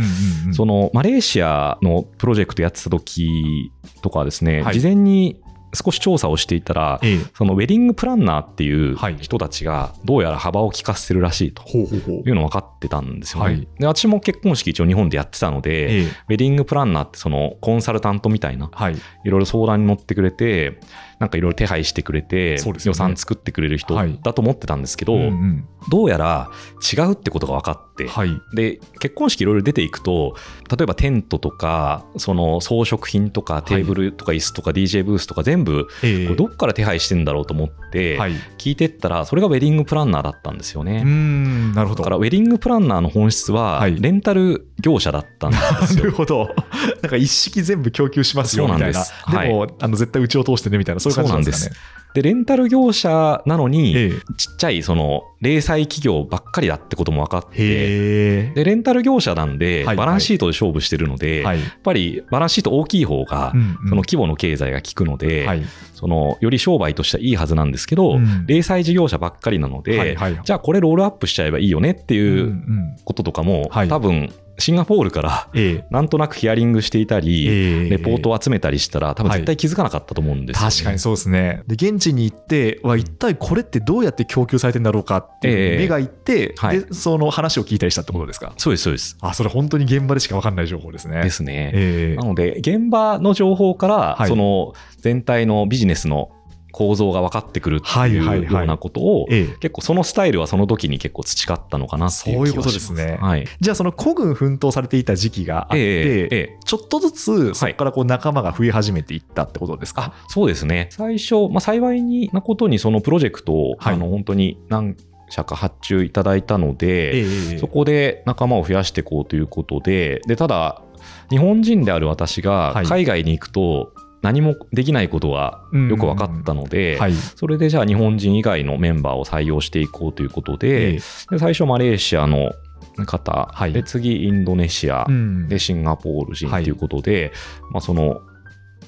そのマレーシアのプロジェクトやってた時とかはですね、はい事前に少し調査をしていたら、ええ。そのウェディングプランナーっていうはい人たちがどうやら幅を利かせてるらしいというの分かってたんですよね。はいで私も結婚式一応日本でやってたので、ええ。ウェディングプランナーってそのコンサルタントみたいなはい。いろいろ相談に乗ってくれて、なんかいろいろ手配してくれて、予算作ってくれる人はい。だと思ってたんですけど、うんうん。どうやら違うってことが分かって、はい。で、結婚式いろいろ出ていくと、例えばテントとか、その装飾品とかテーブルとか椅子とか DJ ブースとか全部、ええ。これどっから手配してんだろうと思って、はい。聞いてったら、それがウェディングプランナーだったんですようね。ーん、なるほど。だから、ウェディングプランナーの本質は、はいレンタル業者だったんです なるよ。ほど。なんか一式全部供給しますよみたいな。そうなんですでも、あの絶対うちを通してねみたいな、そういう感じなんですかね。で、レンタル業者なのに、ええ。ちっちゃい、その、零細企業ばっかりだってことも分かって、へで、レンタル業者なんで、はいバランスシートで勝負してるので、え。はい。やっぱりバランスシート大きい方が、その規模の経済が効くので、はい。そのより商売としてはいいはずなんですけど、うん零細事業者ばっかりなので、はいはい。じゃあこれロールアップしちゃえばいいよねってうんいううん。こととかも、はい。多分シンガポールからええ。なんとなくヒアリングしていたり、ええレポートを集めたりしたら多分絶対気づかなかったと思うんですよね、確かにそうですね。で、現地に行って、わ、一体これってどうやって供給されてんだろうかって目が行って、はいで、その話を聞いたりしたってことですか？そうですそうです。あ、それ本当に現場でしか分かんない情報ですね。ですね。ええなので現場の情報から、はいその全体のビジネスの構造が分かってくるってはいはいはい。いうようなことを、ええ。結構そのスタイルはその時に結構培ったのかなっていう。そういうことですね。はい。じゃあその孤軍奮闘されていた時期があって、ちょっとずつそこからこう仲間が増え始めていったってことですか、あそうですね。最初、まあ、幸いになことにそのプロジェクトを、はい。あの本当に何社か発注いただいたので、ええ。そこで仲間を増やしていこうということで、でただ、日本人である私がはい。海外に行くと何もできないことがよく分かったので、はい。それでじゃあ日本人以外のメンバーを採用していこうということで、ええ。で最初マレーシアの方、はい。で次インドネシア、うん。でシンガポール人ということで、まあ、その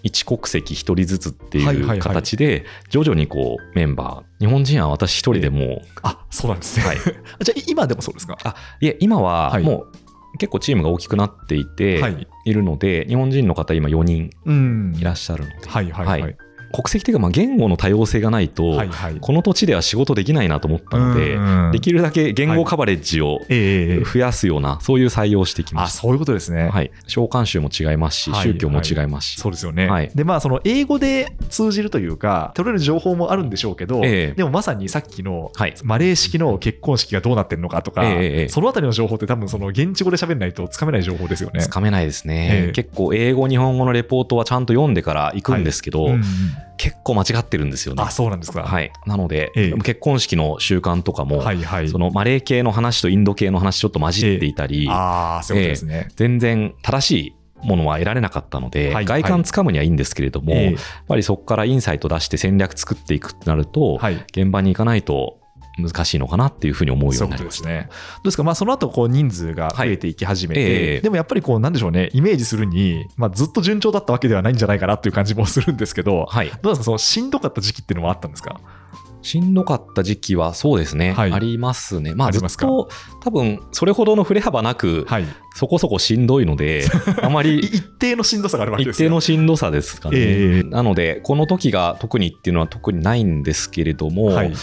一国籍一人ずつってはいはいはい。いう形で徐々にこうメンバー。日本人は私一人でもう、あそうなんですね、はい、じゃあ今でもそうですか？あいえ今ははい。もう結構チームが大きくなっていてはい。いるので、日本人の方今4人うん。いらっしゃるので、はいはいはい、はい国籍というかまあ言語の多様性がないと、この土地では仕事できないなと思ったので、うんできるだけ言語カバレッジを増やすような、そういう採用をしてきました。あそういうことですね、はい、召喚宗も違いますし、はい宗教も違いますし、そうですよね、はい。でまあその英語で通じるというか取れる情報もあるんでしょうけど、ええ。でもまさにさっきのはい。マレー式の結婚式がどうなってるのかとか、そのあたりの情報って多分その現地語で喋らないとつかめない情報ですよね。つかめないですね、ええ結構英語、日本語のレポートはちゃんと読んでから行くんですけど、結構間違ってるんですよね。あそうなんですか。はい、なので、ええ結婚式の習慣とかも、はいはい。そのマレー系の話とインド系の話ちょっと混じっていたり、ああそうですね。全然正しいものは得られなかったので、はい外観つかむにはいいんですけれども、ええやっぱりそこからインサイト出して戦略作っていくってなると、はい。現場に行かないと難しいのかなっていうふうに思うようになりました。ことですね。どうですか、まあ、その後こう人数が増えていき始めて、はいええでもやっぱりこう、なんでしょうね、イメージするに、まあ、ずっと順調だったわけではないんじゃないかなっていう感じもするんですけど、はい。どうですか、そのしんどかった時期っていうのもあったんですか？しんどかった時期はそうですね、はいありますね。まあずっと多分それほどの振れ幅なく、はい。そこそこしんどいので、あまいり一定のしんどさがあるわけですよ。一定のしんどさですかね。ええなので、この時が特にっていうのは特にないんですけれども、はい。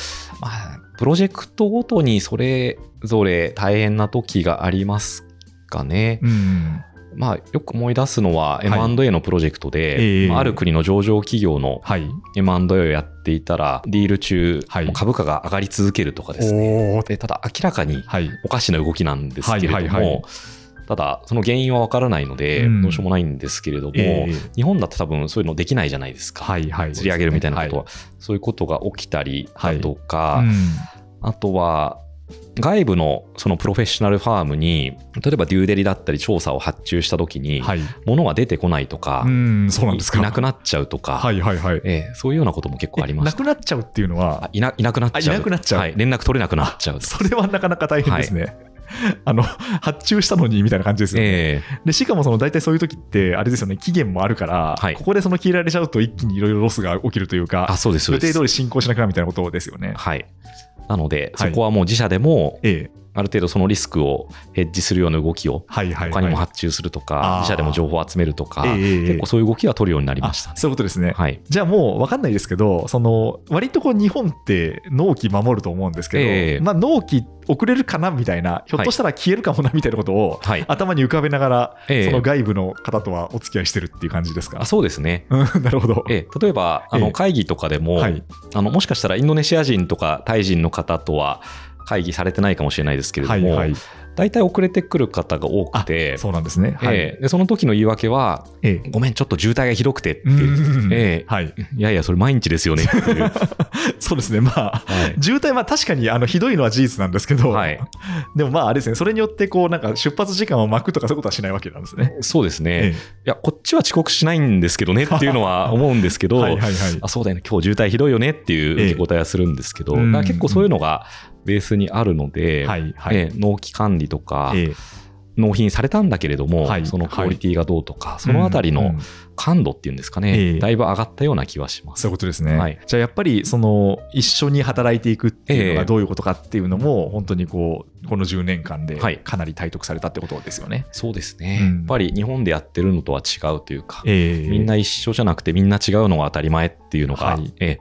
まあ、プロジェクトごとにそれぞれ大変な時がありますかね。うん。まあ、よく思い出すのは M&A のプロジェクトで、ええまあある国の上場企業のはい。M&A をやっていたら、ディール中、はい株価が上がり続けるとかですね。でただ明らかにはい。おかしな動きなんですけれども、はいはいはいただ、その原因はわからないので、うんどうしようもないんですけれども、ええ日本だと多分そういうのできないじゃないですか。はいはい。釣り上げるみたいなことは、はそういうことが起きたりだといか、うんあとは、外部のそのプロフェッショナルファームに、例えばデューデリだったり調査を発注したときに、はい。物が出てこないとか、うん、そうなんですか。いなくなっちゃうとか、はいはいはい。ええそういうようなことも結構ありまなした。くなっちゃうっていうのあはいないなくなっちゃう。はい。連絡取れなくなっちゃう。それはなかなか大変ですね。あの、発注したのにみたいな感じですよね。えで、しかもその大体そういう時って、あれですよね、期限もあるから、はいここでその切られちゃうと一気にいろいろロスが起きるというえかあ、、そうです、そうです。予定通り進行しなくなるみたいなことですよね。はい。なので、はいそこはもう自社でも、ええ。ある程度そのリスクをヘッジするような動きをはいはい、はい。他にも発注するとか、あー自社でも情報を集めるとか、結構そういう動きは取るようになりましたあね。そういうことですね。はい。じゃあもう分かんないですけど、その割とこう日本って納期守ると思うんですけど、ええまあ、納期遅れるかなみたいな、ひょっとしたら消えるかもなみたいなことを、はい。頭に浮かべながら、ええその外部の方とはお付き合いしてるっていう感じですか？あ。そうですね。う んなるほど。ええ例えば、あええの会議とかでも、はいあの、もしかしたらインドネシア人とかタイ人の方とは会議されてないかもしれないですけれども、はいはい。大体遅れてくる方が多あくて、そうなんですね。はい。ええでその時の言い訳は、ええごめん、ちょっと渋滞がひどくてって、うんええはい。いやいや、それ毎日ですよねっていう。そうですね。まあ、はい渋滞は確かにあのひどいのは事実なんですけど、はいでもまああれですね、それによってこうなんか出発時間を巻くとかそういうことはしないわけなんですね。そうですね。えいや、こっちは遅刻しないんですけどねっていうのは思うんですけど、えはいはいはい。あそうだよね、今日渋滞ひどいよねっていう受け答えはするんですけど、ええ結構そういうのがベースにあるので、はいはい。ええ納期管理とか、ええ。納品されたんだけれども、はいそのクオリティがどうとか、そのあたりのうんうん。感度っていうんですかね、ええ。だいぶ上がったような気はします。そういうことですね。はい。じゃあやっぱりその一緒に働いていくっていうのええ。がどういうことかっていうのも本当にこうこの10年間ではい。かなり体得されたってことですよね。そうですね、うん。やっぱり日本でやってるのとは違うというか、ええ。みんな一緒じゃなくてみんな違うのが当たり前っていうのが、はい。ええ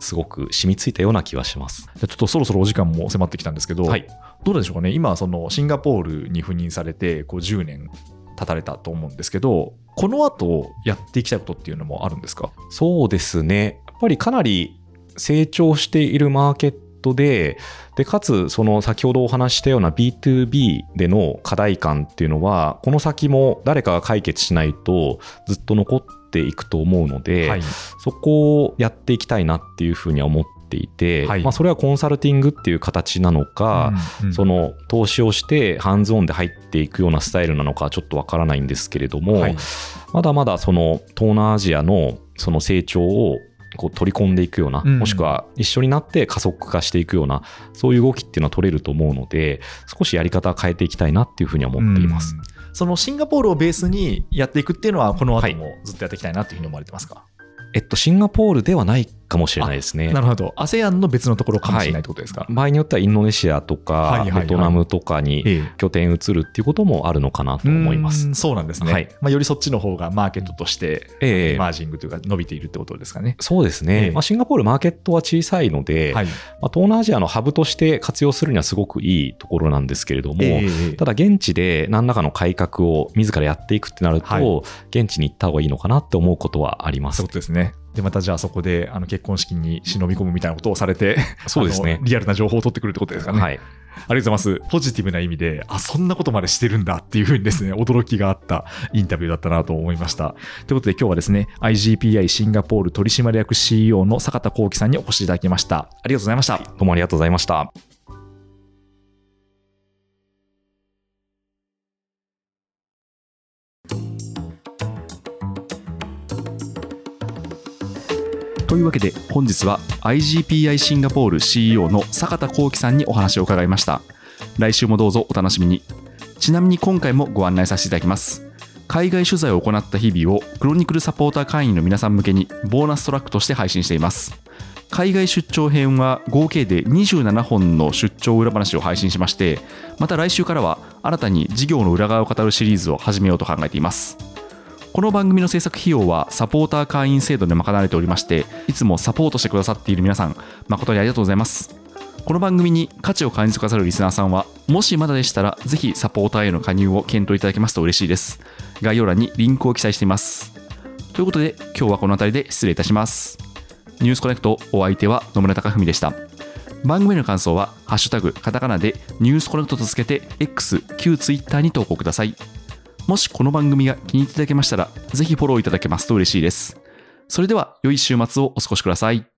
すごく染みついたような気はします。ちょっとそろそろお時間も迫ってきたんですけど、はいどうでしょうかね、今、そのシンガポールに赴任されてこう10年経たれたと思うんですけど、この後やっていきたいことっていうのもあるんですか？そうですね。やっぱりかなり成長しているマーケットで、で、かつ、その先ほどお話ししたような B2B での課題感っていうのは、この先も誰かが解決しないとずっと残っていくと思うので、はい、そこをやっていきたいなっていうふうには思っていて、はい。まあ、それはコンサルティングっていう形なのか、うんうんその投資をしてハンズオンで入っていくようなスタイルなのかはちょっとわからないんですけれども、はい。まだまだその東南アジアのその成長をこう取り込んでいくような、うん。もしくは一緒になって加速化していくような、そういう動きっていうのは取れると思うので、少しやり方を変えていきたいなっていうふうには思っています。うん。そのシンガポールをベースにやっていくっていうのは、このはい。後もずっとやっていきたいなというふうに思われてますか、えっと、シンガポールではないかもしれないですね。なるほど、ASEAN の別のところかもしれないってことですか？場合によってはインドネシアとか、はいはいはい。ベトナムとかにええ。拠点移るっていうこともあるのかなと思います。うそうなんですね、はい。まあ、よりそっちの方がマーケットとして、ええ。マージングというか伸びているってことですかね。そうですね、ええ。まあ、シンガポールマーケットは小さいので、はい、まあ、東南アジアのハブとして活用するにはすごくいいところなんですけれども、ええただ現地で何らかの改革を自らやっていくってなると、はい。現地に行った方がいいのかなって思うことはあります。そうですね。で、またじゃあそこであの結婚式に忍び込むみたいなことをされて、そうですねリアルな情報を取ってくるってことですかね。はい。ありがとうございます。ポジティブな意味で、あ、そんなことまでしてるんだっていうふうにですね、驚きがあったインタビューだったなと思いました。ということで今日はですね、IGPI シンガポール取締役 CEO の坂田幸喜さんにお越しいただきました。ありがとうございました。どうもありがとうございました。いうわけで本日は IGPI シンガポール CEO の坂田幸喜さんにお話を伺いました。来週もどうぞお楽しみに。ちなみに今回もご案内させていただきます。海外取材を行った日々をクロニクルサポーター会員の皆さん向けにボーナストラックとして配信しています。海外出張編は合計で27本の出張裏話を配信しましてまた来週からは新たに事業の裏側を語るシリーズを始めようと考えています。この番組の制作費用はサポーター会員制度で賄われておりましていつもサポートしてくださっている皆さん誠にありがとうございますこの番組に価値を感じてくださるリスナーさんは、もしまだでしたら、ぜひサポーターへの加入を検討いただけますと嬉しいです。概要欄にリンクを記載しています。ということで、今日はこの辺りで失礼いたします。ニュースコネクトお相手は野村貴文でした。番組の感想は、ハッシュタグ、カタカナでニュースコネクトとつけて、X、旧 Twitter に投稿ください。もしこの番組が気に入っていただけましたら、ぜひフォローいただけますと嬉しいです。それでは、良い週末をお過ごしください。